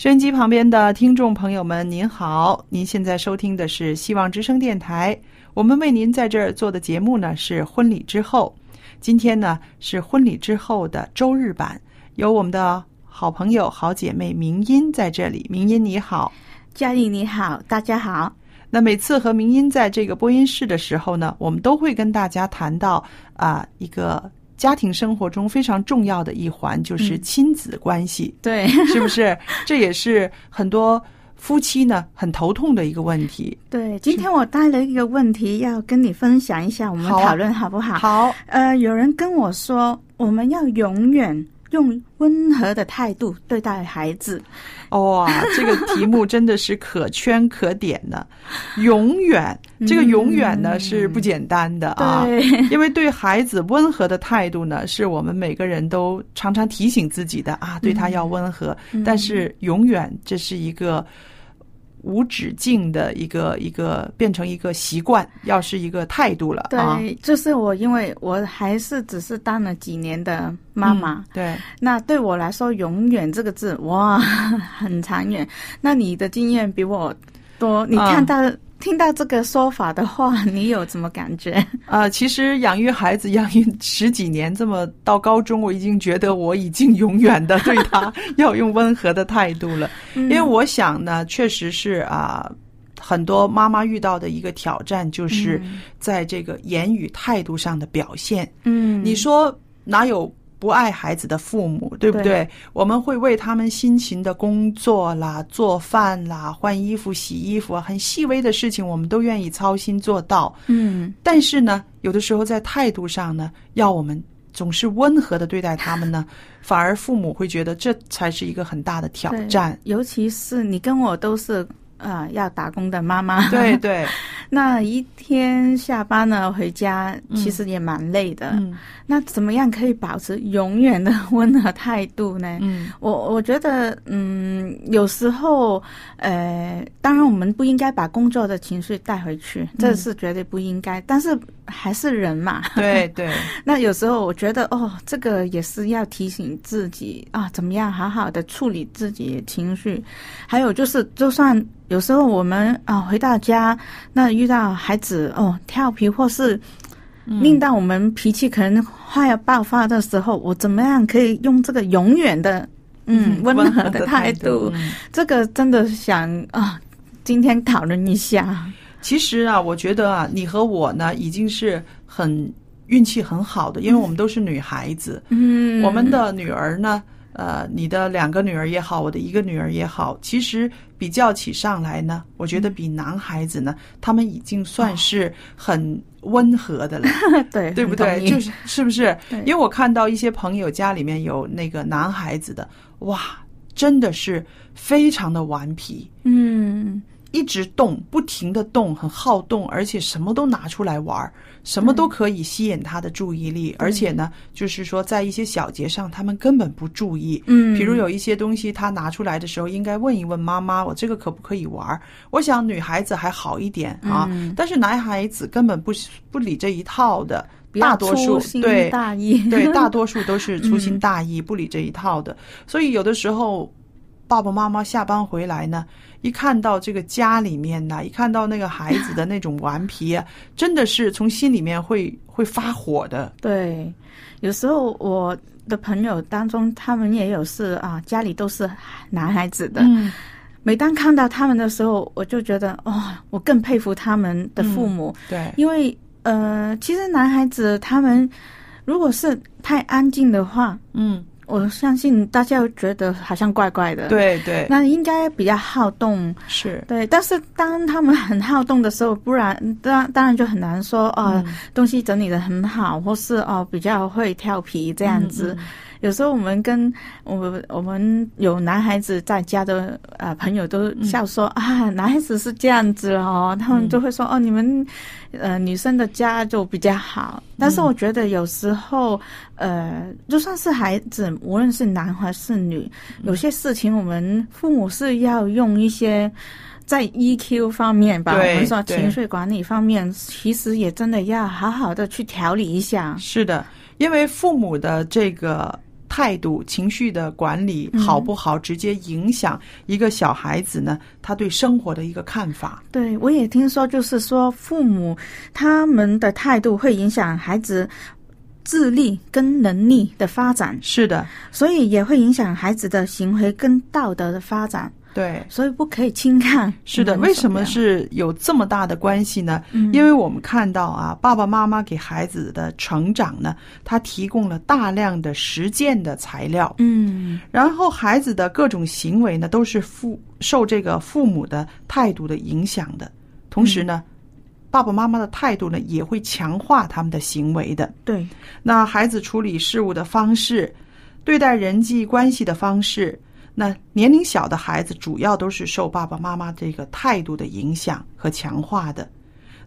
收音机旁边的听众朋友们，您好！您现在收听的是希望之声电台，我们为您在这儿做的节目呢是婚礼之后。今天呢是婚礼之后的周日版，有我们的好朋友、好姐妹明音在这里。明音你好。佳丽你好，大家好。那每次和明音在这个播音室的时候呢，我们都会跟大家谈到啊、一个家庭生活中非常重要的一环，就是嗯亲子关系。对，是不是？这也是很多夫妻呢很头痛的一个问题。对，今天我带了一个问题要跟你分享一下，我们讨论好不好？好，呃，有人跟我说，我们要永远用温和的态度对待孩子。哇，这个题目真的是可圈可点的。永远，这个永远呢是不简单的啊。因为对孩子温和的态度呢，是我们每个人都常常提醒自己的啊，对他要温和。嗯但是永远这是一个无止境的一个一个变成一个习惯，要是一个态度了啊。对，就是我，因为我还是只是当了几年的妈妈，嗯对，那对我来说，“永远”这个字，哇，很长远。那你的经验比我多，你啊看到、听到这个说法的话，你有什么感觉？呃，其实养育孩子养育十几年，这么到高中，我已经觉得我已经永远的对他要用温和的态度了，因为我想呢，确实是啊。很多妈妈遇到的一个挑战，就是在这个言语态度上的表现。嗯，你说哪有不爱孩子的父母，对不对？对我们会为他们辛勤的工作啦、做饭啦、换衣服、洗衣服啊，很细微的事情，我们都愿意操心做到。嗯，但是呢，有的时候在态度上呢，要我们总是温和的对待他们呢，反而父母会觉得这才是一个很大的挑战。尤其是你跟我都是呃要打工的妈妈，对对，那一天下班了回家，其实也蛮累的。嗯那怎么样可以保持永远的温和态度呢？嗯我我觉得，嗯，有时候，呃，当然我们不应该把工作的情绪带回去，这是绝对不应该。但是还是人嘛，对 对，那有时候我觉得，哦，这个也是要提醒自己啊，怎么样好好的处理自己的情绪。还有就是，就算有时候我们啊回到家，那遇到孩子哦调皮或是令到我们脾气可能快要爆发的时候，我怎么样可以用这个永远的嗯温和的态度？嗯这个真的想啊，今天讨论一下。其实啊，我觉得啊，你和我呢已经是很运气很好的，因为我们都是女孩子。嗯，我们的女儿呢，呃，你的两个女儿也好，我的一个女儿也好，其实比较起上来呢，我觉得比男孩子呢，他们已经算是很温和的了。对对不对？就是是不是？因为我看到一些朋友家里面有那个男孩子的，哇，真的是非常的顽皮。嗯，一直动，不停的动，很好动，而且什么都拿出来玩儿，什么都可以吸引他的注意力。而且呢，就是说在一些小节上，他们根本不注意。嗯比如有一些东西他拿出来的时候，应该问一问妈妈，我这个可不可以玩儿？我想女孩子还好一点啊，嗯但是男孩子根本不不理这一套的，大多数对大意，对，大多数都是粗心嗯 大意，不理这一套的。所以有的时候，爸爸妈妈下班回来呢，一看到这个家里面呢，一看到那个孩子的那种顽皮啊，真的是从心里面会会发火的。对，有时候我的朋友当中，他们也有是啊，家里都是男孩子的。嗯，每当看到他们的时候，我就觉得哦、我更佩服他们的父母，对，因为呃，其实男孩子他们如果是太安静的话，嗯，我相信大家觉得好像怪怪的。，对对，那应该比较好动。是对，但是当他们很好动的时候，不然当当然就很难说啊、嗯东西整理的很好，或是哦、比较会调皮这样子。嗯有时候我们跟我们我们有男孩子在家的呃朋友都笑说、啊，男孩子是这样子哦，他们就会说、哦，你们呃女生的家就比较好。但是我觉得有时候呃，就算是孩子，无论是男还是女，有些事情我们父母是要用一些。在 EQ 方面吧，对我们说情绪管理方面，其实也真的要好好的去调理一下。是的，因为父母的这个态度、情绪的管理嗯。好不好，直接影响一个小孩子呢，他对生活的一个看法。对，我也听说，就是说父母他们的态度会影响孩子智力跟能力的发展，是的，所以也会影响孩子的行为跟道德的发展，对。所以不可以轻看。是的，为什么是有这么大的关系呢？嗯因为我们看到啊，爸爸妈妈给孩子的成长呢，他提供了大量的实践的材料，嗯然后孩子的各种行为呢，都是父受这个父母的态度的影响的。同时呢，爸爸妈妈的态度呢，也会强化他们的行为的。对，那孩子处理事物的方式，对待人际关系的方式，那年龄小的孩子主要都是受爸爸妈妈这个态度的影响和强化的。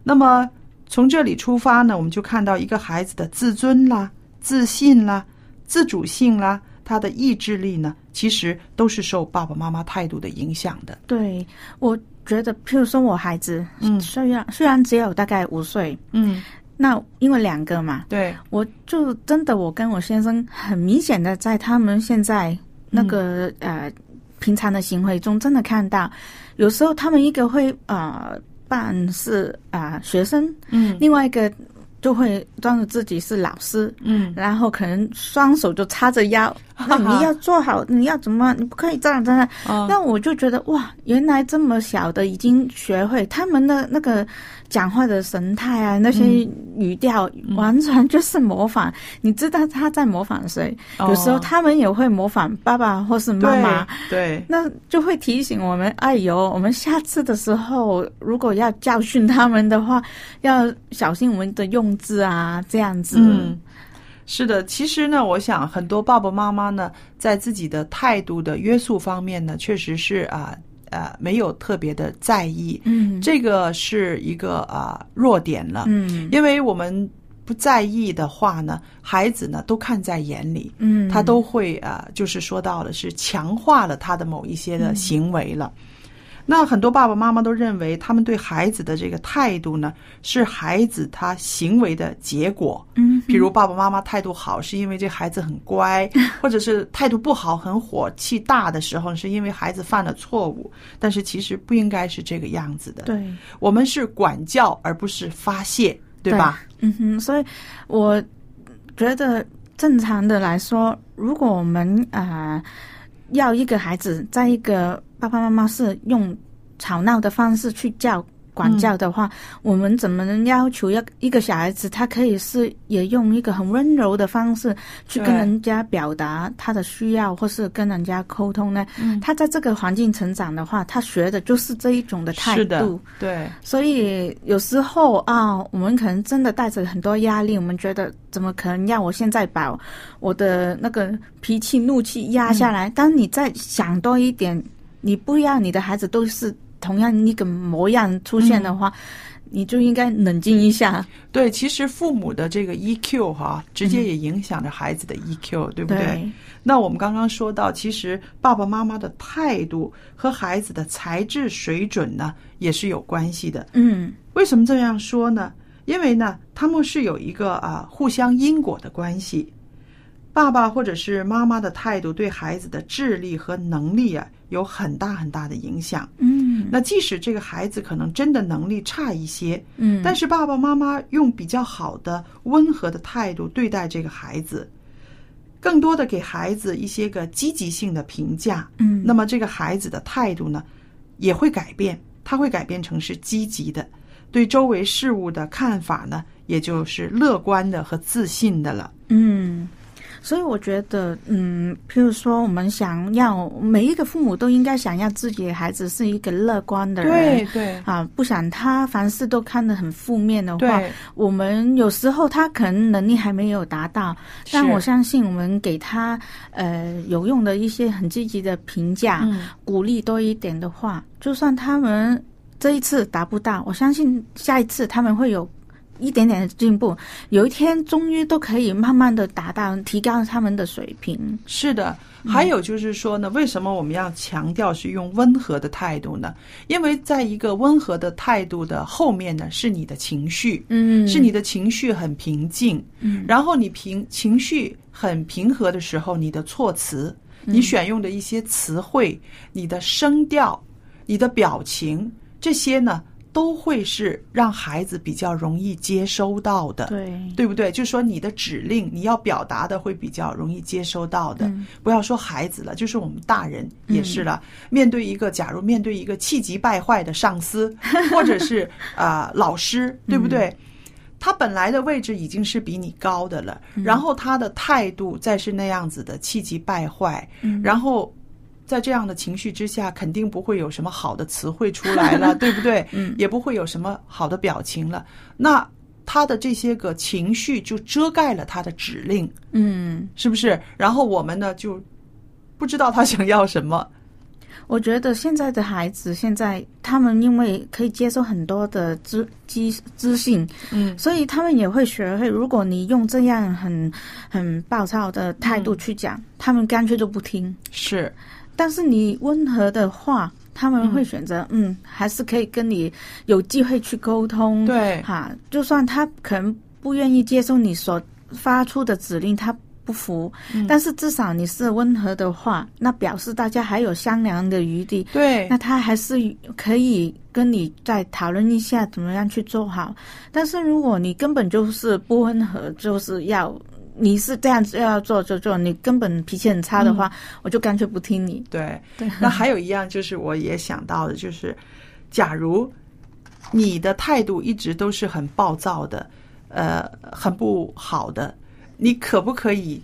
那么从这里出发呢，我们就看到一个孩子的自尊啦、自信啦、自主性啦，他的意志力呢，其实都是受爸爸妈妈态度的影响的。对，我觉得，譬如说我孩子，嗯虽然虽然只有大概五岁，嗯，那因为两个嘛，对，我就真的，我跟我先生很明显的在他们现在那个、呃平常的行为中，真的看到，有时候他们一个会呃办事啊、学生，嗯。另外一个就会装着自己是老师，嗯，然后可能双手就叉着腰，那你要做好，你要怎么，你不可以这样这样。啊那我就觉得哇，原来这么小的已经学会他们的那个讲话的神态啊，那些语调完全就是模仿。你知道他在模仿谁？哦有时候他们也会模仿爸爸或是妈妈。对对那就会提醒我们，哎呦，我们下次的时候，如果要教训他们的话，要小心我们的用字啊，这样子。嗯，是的，其实呢，我想很多爸爸妈妈呢，在自己的态度的约束方面呢，确实是啊呃没有特别的在意，嗯，这个是一个啊、弱点了，嗯。因为我们不在意的话呢，孩子呢都看在眼里，嗯，他都会啊、就是说到了是强化了他的某一些的行为了。那很多爸爸妈妈都认为，他们对孩子的这个态度呢，是孩子他行为的结果。嗯，比如爸爸妈妈态度好，是因为这孩子很乖，或者是态度不好、很火气大的时候，是因为孩子犯了错误。但是其实不应该是这个样子的。对。我们是管教，而不是发泄，对吧？嗯哼，所以我觉得正常的来说，如果我们啊、呃要一个孩子在一个爸爸妈妈是用吵闹的方式去叫。管教的话，我们怎么能要求要一个小孩子，他可以是也用一个很温柔的方式去跟人家表达他的需要，或是跟人家沟通呢？嗯他在这个环境成长的话，他学的就是这一种的态度。，对，所以有时候啊，我们可能真的带着很多压力，我们觉得怎么可能让我现在把我的那个脾气、怒气压下来？当你再想多一点，你不要你的孩子都是同样一个模样出现的话，你就应该冷静一下。对，其实父母的这个 EQ 哈，直接也影响着孩子的 EQ，、对不对？对那我们刚刚说到，其实爸爸妈妈的态度和孩子的才智水准呢，也是有关系的。嗯为什么这样说呢？因为呢，他们是有一个啊互相因果的关系。爸爸或者是妈妈的态度对孩子的智力和能力啊有很大很大的影响。嗯那即使这个孩子可能真的能力差一些，嗯，但是爸爸妈妈用比较好的、温和的态度对待这个孩子，更多的给孩子一些个积极性的评价，嗯。那么这个孩子的态度呢，也会改变，他会改变成是积极的，对周围事物的看法呢，也就是乐观的和自信的了。嗯，所以我觉得，嗯，譬如说，我们想要每一个父母都应该想要自己的孩子是一个乐观的人，对对。啊，不想他凡事都看得很负面的话，对，我们有时候他可能能力还没有达到，但我相信我们给他呃有用的一些很积极的评价、嗯，鼓励多一点的话，就算他们这一次达不到，我相信下一次他们会有。一点点的进步，有一天终于都可以慢慢的达到提高他们的水平。是的。还有就是说呢，为什么我们要强调是用温和的态度呢？因为在一个温和的态度的后面呢，是你的情绪，嗯是你的情绪很平静，嗯然后你平情绪很平和的时候，你的措辞，你选用的一些词汇，你的声调，你的表情，这些呢，都会是让孩子比较容易接收到的。对对不对？就是说你的指令，你要表达的会比较容易接收到的。嗯不要说孩子了，就是我们大人也是了。面对一个，假如面对一个气急败坏的上司，或者是啊、呃老师，对不对？他本来的位置已经是比你高的了，然后他的态度再是那样子的气急败坏，然后在这样的情绪之下，肯定不会有什么好的词汇出来了，对不对？嗯也不会有什么好的表情了。那他的这些个情绪就遮盖了他的指令，嗯，是不是？然后我们呢就不知道他想要什么。我觉得现在的孩子，现在他们因为可以接受很多的资资资讯，嗯所以他们也会学会。如果你用这样很很暴躁的态度去讲，他们干脆就不听。是，但是你温和的话，他们会选择嗯还是可以跟你有机会去沟通。对哈，就算他可能不愿意接受你所发出的指令，他不服，嗯但是至少你是温和的话，那表示大家还有商量的余地。对那他还是可以跟你再讨论一下怎么样去做好。但是如果你根本就是不温和，就是要你是这样子要做就做，你根本脾气很差的话，我就干脆不听你。对。对，那还有一样就是我也想到的，就是假如你的态度一直都是很暴躁的，呃，很不好的，你可不可以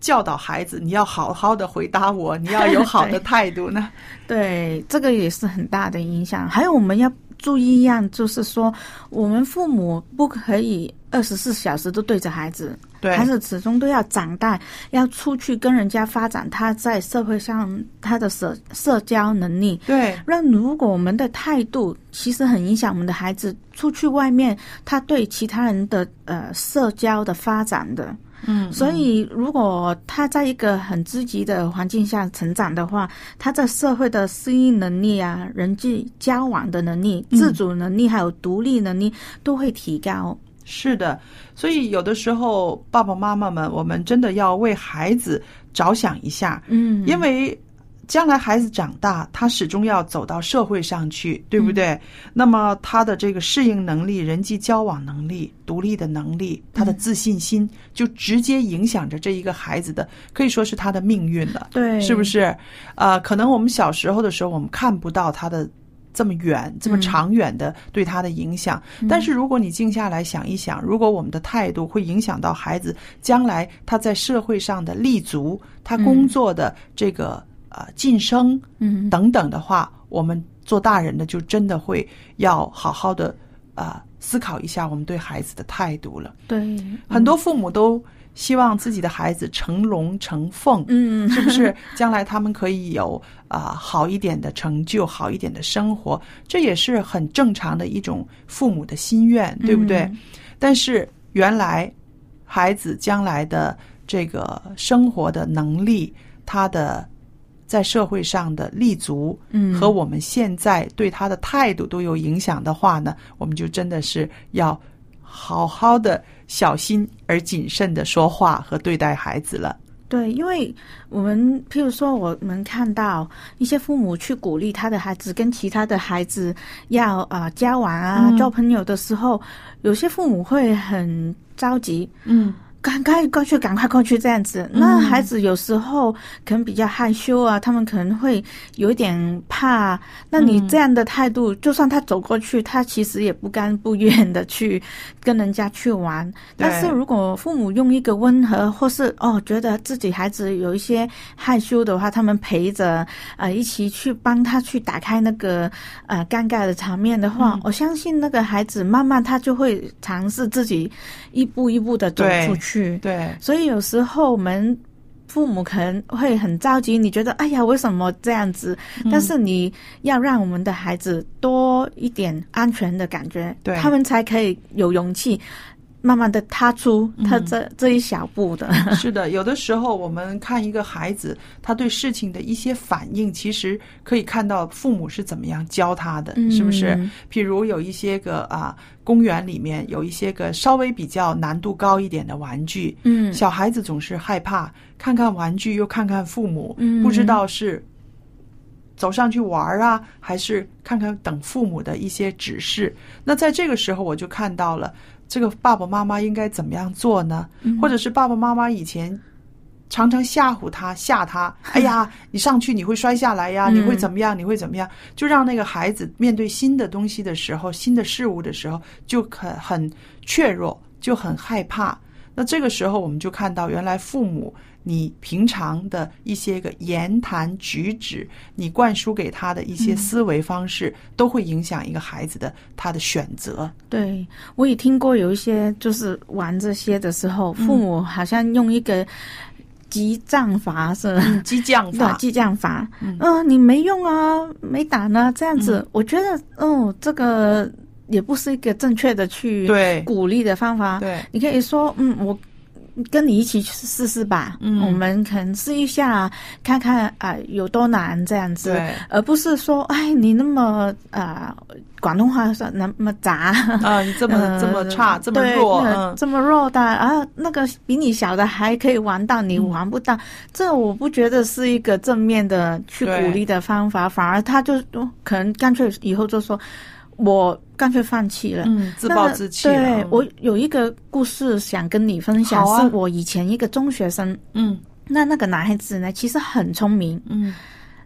教导孩子，你要好好的回答我，你要有好的 态度呢？对，这个也是很大的影响。还有我们要注意一样，就是说我们父母不可以二十四小时都对着孩子，对孩子始终都要长大，要出去跟人家发展他在社会上他的社社交能力。对那如果我们的态度其实很影响我们的孩子出去外面，他对其他人的呃社交的发展的。嗯，所以，如果他在一个很积极的环境下成长的话，他在社会的适应能力啊、人际交往的能力、嗯自主能力还有独立能力都会提高。是的，所以有的时候爸爸妈妈们，我们真的要为孩子着想一下，嗯，因为将来孩子长大，他始终要走到社会上去，对不对？那么他的这个适应能力、人际交往能力、独立的能力、他的自信心，就直接影响着这一个孩子的，可以说是他的命运了。对，是不？是？呃，可能我们小时候的时候，我们看不到他的这么远、这么长远的对他的影响。但是如果你静下来想一想，如果我们的态度会影响到孩子将来他在社会上的立足，他工作的这个、呃晋升嗯，等等的话，我们做大人的就真的会要好好的呃思考一下我们对孩子的态度了。对，很多父母都希望自己的孩子成龙成凤，嗯，是不是？将来他们可以有啊、好一点的成就，好一点的生活，这也是很正常的一种父母的心愿，对不对？嗯但是原来孩子将来的这个生活的能力，他的在社会上的立足，嗯。和我们现在对他的态度都有影响的话呢，我们就真的是要好好的小心而谨慎的说话和对待孩子了。对，因为我们譬如说，我们看到一些父母去鼓励他的孩子跟其他的孩子要啊、呃交往啊、嗯。交朋友的时候，有些父母会很着急，嗯赶快过去，赶快过去这样子。那孩子有时候可能比较害羞啊，他们可能会有一点怕。那你这样的态度，就算他走过去，他其实也不甘不愿的去跟人家去玩。但是如果父母用一个温和，或是哦觉得自己孩子有一些害羞的话，他们陪着呃一起去帮他去打开那个呃尴尬的场面的话，我相信那个孩子慢慢他就会尝试自己一步一步的走出去。对，所以有时候我们父母可能会很着急，你觉得哎呀为什么这样子？嗯但是你要让我们的孩子多一点安全的感觉，对他们才可以有勇气。慢慢的踏出他嗯这、这一小步的，是的，有的时候我们看一个孩子，他对事情的一些反应，其实可以看到父母是怎么样教他的，是不是？嗯？譬如有一些个啊，公园里面有一些个稍微比较难度高一点的玩具，嗯。小孩子总是害怕，看看玩具又看看父母，嗯。不知道是走上去玩儿啊，还是看看等父母的一些指示。那在这个时候，我就看到了这个爸爸妈妈应该怎么样做呢？嗯或者是爸爸妈妈以前。常常吓唬他，吓他。哎呀，你上去你会摔下来呀，嗯你会怎么样？你会怎么样？就让那个孩子面对新的东西的时候，新的事物的时候，就很很怯弱，就很害怕。那这个时候，我们就看到，原来父母你平常的一些个言谈举止，你灌输给他的一些思维方式，都会影响一个孩子的他的选择。对，我也听过有一些就是玩这些的时候，父母好像用一个激将法是激将，法，激将法，嗯。嗯、你没用啊，没打呢，这样子，我觉得，哦，这个也不是一个正确的去对。鼓励的方法。对，你可以说，嗯，我跟你一起去试试吧，嗯。我们可能试一下，看看啊、有多难这样子，而不是说，哎，你那么啊、广东话说那么杂。啊，你这么呃这么差，这么弱，嗯，这么弱的啊，那个比你小的还可以玩到，你玩不到，这我不觉得是一个正面的去鼓励的方法，反而他就哦可能干脆以后就说，我干脆放弃了。嗯，自暴自弃了。我有一个故事想跟你分享，啊。是我以前一个中学生，嗯。那那个男孩子呢，其实很聪明，嗯。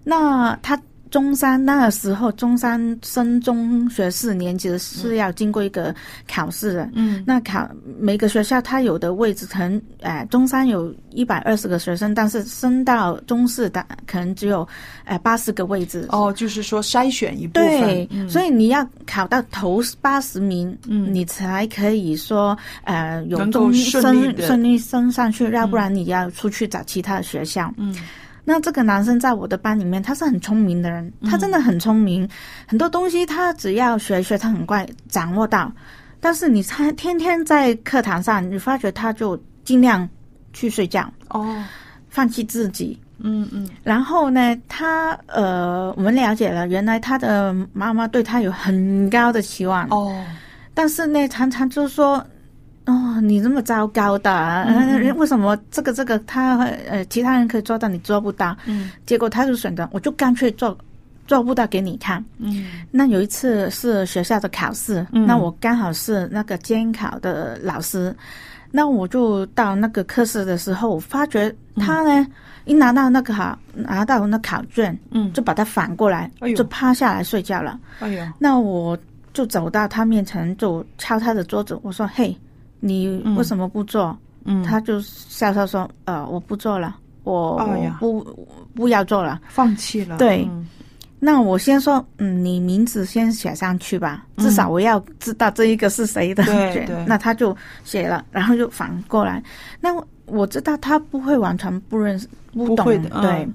那他中山那个时候，中山升中学四年级是要经过一个考试的。嗯那考每个学校它有的位置可能，哎、中山有一百二十个学生，但是升到中四的可能只有，哎八十个位置。哦，就是说筛选一部分，对，嗯所以你要考到头八十名，嗯你才可以说，呃，有中升顺利升上去，要不然你要出去找其他的学校。嗯那这个男生在我的班里面，他是很聪明的人，他真的很聪明，很多东西他只要学一学，他很快掌握到。但是你他天天在课堂上，你发觉他就尽量去睡觉，哦，放弃自己。嗯嗯然后呢，他呃，我们了解了，原来他的妈妈对他有很高的期望，哦，但是呢，常常就说。哦，你这么糟糕的，为什么这个这个他呃其他人可以做到，你做不到？嗯。结果他就选择，我就干脆做做不到给你看。嗯。那有一次是学校的考试，嗯。那我刚好是那个监考的老师，那我就到那个科室的时候，我发觉他呢、一拿到那个考拿到那考卷，嗯，就把它反过来，哎就趴下来睡觉了。哎呦，那我就走到他面前，就敲他的桌子，我说：“嘿，你为什么不做？”嗯，他就笑笑说：“呃，我不做了，我、哎我不不要做了。”放弃了，对。嗯。那我先说，嗯，你名字先写上去吧，至少我要知道这一个是谁的那他就写了，然后就反过来。那我知道他不会完全不认识、不懂不会的对。嗯。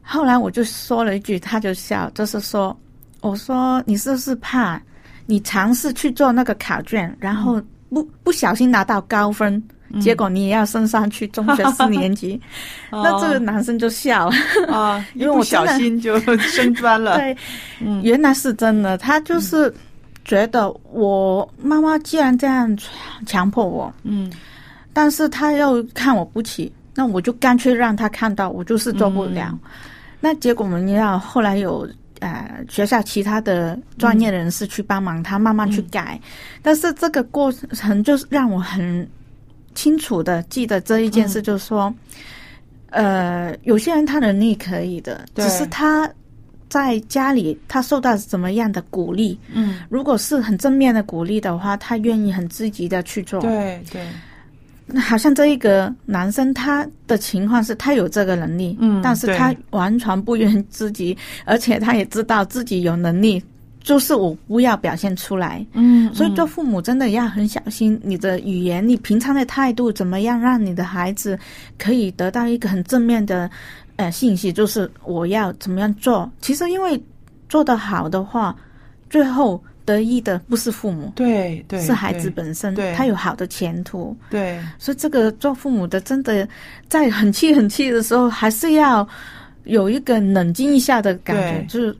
后来我就说了一句，他就笑，就是说，我说你是不是怕你尝试去做那个考卷，然后不不小心拿到高分，结果你也要升上去中学四年级？那这个男生就笑了，啊，因为我小心就升专了。对，嗯原来是真的，他就是觉得我妈妈既然这样强迫我，嗯但是他又看我不起，那我就干脆让他看到我就是做不了。嗯那结果我们要后来有呃学校其他的专业人士去帮忙他，慢慢去改。嗯但是这个过程就是让我很清楚的记得这一件事，就是说，呃，有些人他能力可以的，只是他。在家里，他受到怎么样的鼓励？嗯，如果是很正面的鼓励的话，他愿意很积极的去做。对对，那好像这一个男生，他的情况是他有这个能力，嗯但是他完全不愿意自己，而且他也知道自己有能力，就是我不要表现出来。嗯所以做父母真的要很小心你的语言，你平常的态度怎么样，让你的孩子可以得到一个很正面的呃信息，就是我要怎么样做。其实因为做得好的话，最后得意的不是父母，对对，是孩子本身，对他有好的前途。对所以这个做父母的，真的在很气很气的时候，还是要有一个冷静一下的感觉，就是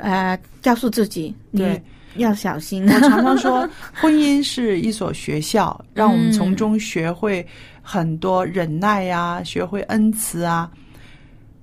呃，告诉自己你对。要小心。我常常说，婚姻是一所学校，让我们从中学会很多忍耐呀、学会恩慈啊。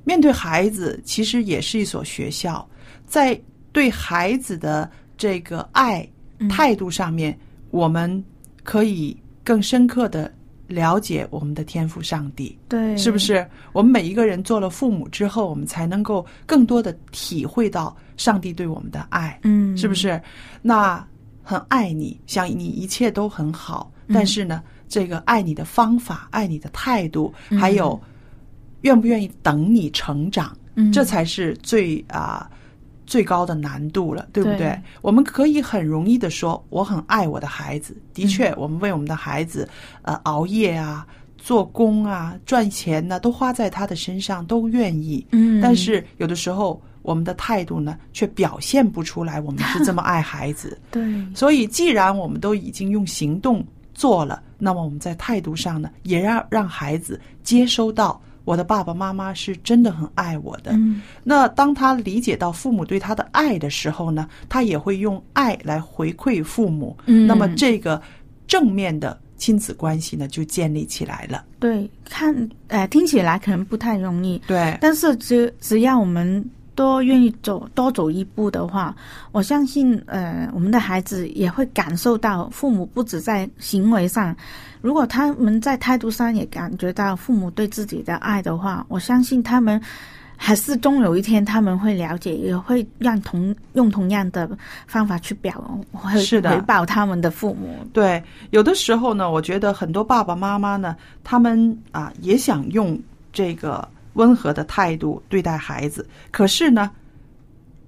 面对孩子，其实也是一所学校，在对孩子的这个爱态度上面，我们可以更深刻的了解我们的天赋上帝。对，是不？是？我们每一个人做了父母之后，我们才能够更多的体会到上帝对我们的爱，嗯，是不是？那很爱你，想你一切都很好，但是呢，这个爱你的方法、爱你的态度，还有愿不愿意等你成长，嗯这才是最啊。最高的难度了，对不对？对我们可以很容易的说，我很爱我的孩子。的确，我们为我们的孩子，呃，熬夜啊，做工啊，赚钱呢，都花在他的身上，都愿意。嗯但是有的时候，我们的态度呢，却表现不出来，我们是 这么爱孩子。对，所以，既然我们都已经用行动做了，那么我们在态度上呢，也要让孩子接收到我的爸爸妈妈是真的很爱我的。嗯那当他理解到父母对他的爱的时候呢，他也会用爱来回馈父母。嗯那么这个正面的亲子关系呢，就建立起来了。对，看，呃，听起来可能不太容易，对，但是只只要我们多愿意走多走一步的话，我相信，呃，我们的孩子也会感受到父母不止在行为上，如果他们在态度上也感觉到父母对自己的爱的话，我相信他们还是终有一天他们会了解，也会让同用同样的方法去表回是的回报他们的父母。对，有的时候呢，我觉得很多爸爸妈妈呢，他们啊也想用这个温和的态度对待孩子，可是呢，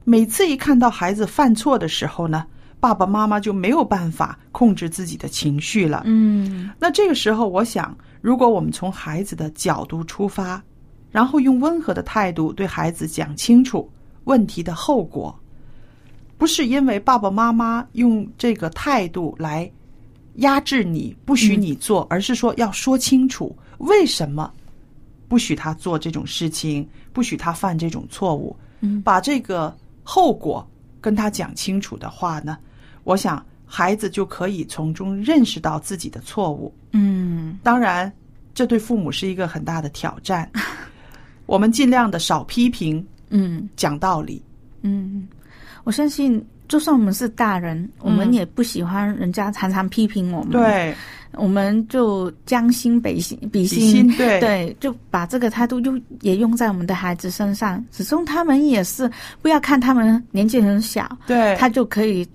每次一看到孩子犯错的时候呢，爸爸妈妈就没有办法控制自己的情绪了。嗯。那这个时候，我想，如果我们从孩子的角度出发，然后用温和的态度对孩子讲清楚问题的后果，不是因为爸爸妈妈用这个态度来压制你，不许你做，而是说要说清楚为什么不许他做这种事情，不许他犯这种错误，嗯。把这个后果跟他讲清楚的话呢，我想孩子就可以从中认识到自己的错误。嗯当然，这对父母是一个很大的挑战。我们尽量的少批评，嗯讲道理。嗯，我相信。就算我们是大人，我们嗯也不喜欢人家常常批评我们。，对，我们就将心比心，比心对对，就把这个态度用也用在我们的孩子身上。始终他们也是不要看他们年纪很小，对，他就可以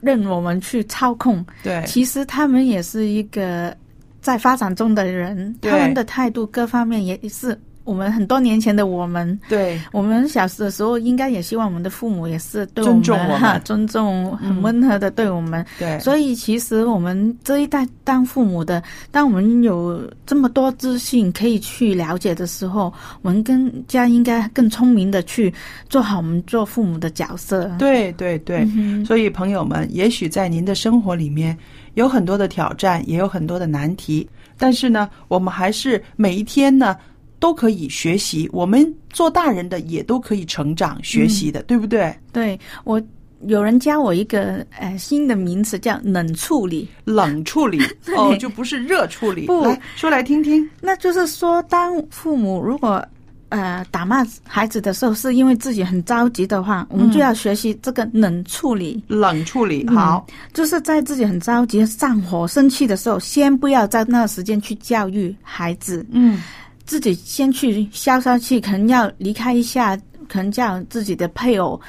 任我们去操控。对其实他们也是一个在发展中的人，他们的态度各方面也是我们很多年前的我们，对，我们小时的时候，应该也希望我们的父母也是对我们尊重我们。哈尊重，很温和的对我们。对，所以其实我们这一代当父母的，当我们有这么多资讯可以去了解的时候，我们更加应该更聪明的去做好我们做父母的角色。对对对，嗯所以朋友们，也许在您的生活里面有很多的挑战，也有很多的难题，但是呢，我们还是每一天呢都可以学习。我们做大人的也都可以成长学习的，对不对？对我有人教我一个呃新的名词叫冷处理，冷处理 哦，就不是热处理。不来说来听听。那就是说，当父母如果呃打骂孩子的时候，是因为自己很着急的话，我们就要学习这个冷处理。冷处理嗯好，就是在自己很着急、上火、生气的时候，先不要在那个时间去教育孩子，嗯自己先去消消气，可能要离开一下，可能叫自己的配偶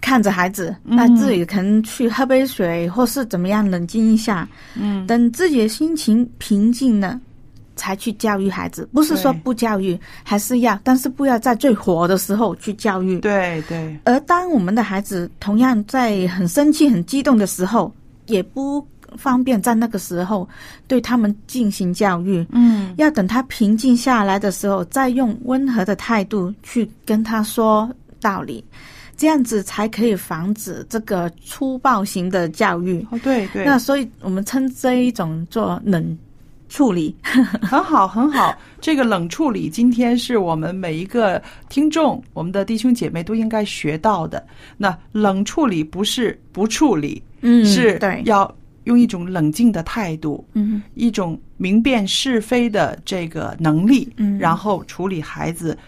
看着孩子，嗯。那自己可能去喝杯水，或是怎么样冷静一下，嗯，等自己的心情平静了。才去教育孩子，不是说不教育，还是要，但是不要在最火的时候去教育。对对，而当我们的孩子同样在很生气、很激动的时候，也不方便在那个时候对他们进行教育。嗯要等他平静下来的时候，再用温和的态度去跟他说道理，这样子才可以防止这个粗暴型的教育。哦对对，那所以我们称这一种做冷处理。很好，很好。这个冷处理，今天是我们每一个听众、我们的弟兄姐妹都应该学到的。那冷处理不是不处理，嗯是对，要用一种冷静的态度，嗯。一种明辨是非的这个能力，嗯。然后处理孩子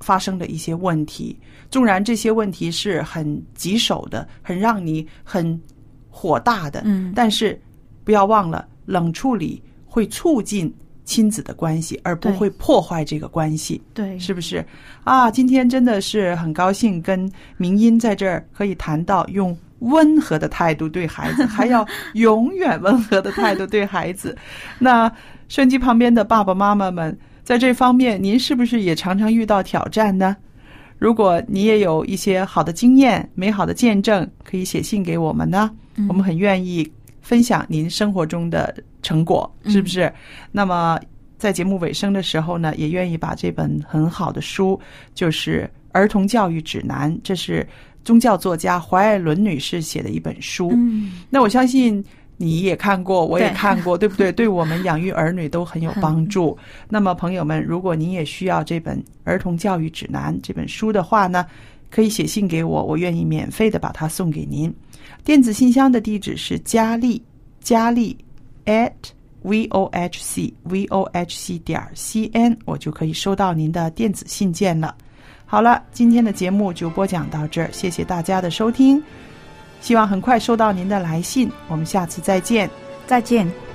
发生的一些问题。纵然这些问题是很棘手的，很让你很火大的，嗯。但是不要忘了，冷处理会促进亲子的关系，而不会破坏这个关系，对，是不是？啊，今天真的是很高兴跟明音在这儿可以谈到用温和的态度对孩子，还要永远温和的态度对孩子。那收音机旁边的爸爸妈妈们，在这方面您是不是也常常遇到挑战呢？如果你也有一些好的经验、美好的见证，可以写信给我们呢。嗯我们很愿意分享您生活中的成果，是不是？那么在节目尾声的时候呢，也愿意把这本很好的书，就是《儿童教育指南》，这是宗教作家怀爱伦女士写的一本书。嗯那我相信你也看过，我也看过，对不对？对我们养育儿女都很有帮助。那么，朋友们，如果您也需要这本《儿童教育指南》这本书的话呢，可以写信给我，我愿意免费的把它送给您。电子信箱的地址是佳丽佳丽 at v o h c v o h c 点 c n，我就可以收到您的电子信件了。好了，今天的节目就播讲到这儿，谢谢大家的收听。希望很快收到您的来信，我们下次再见。再见。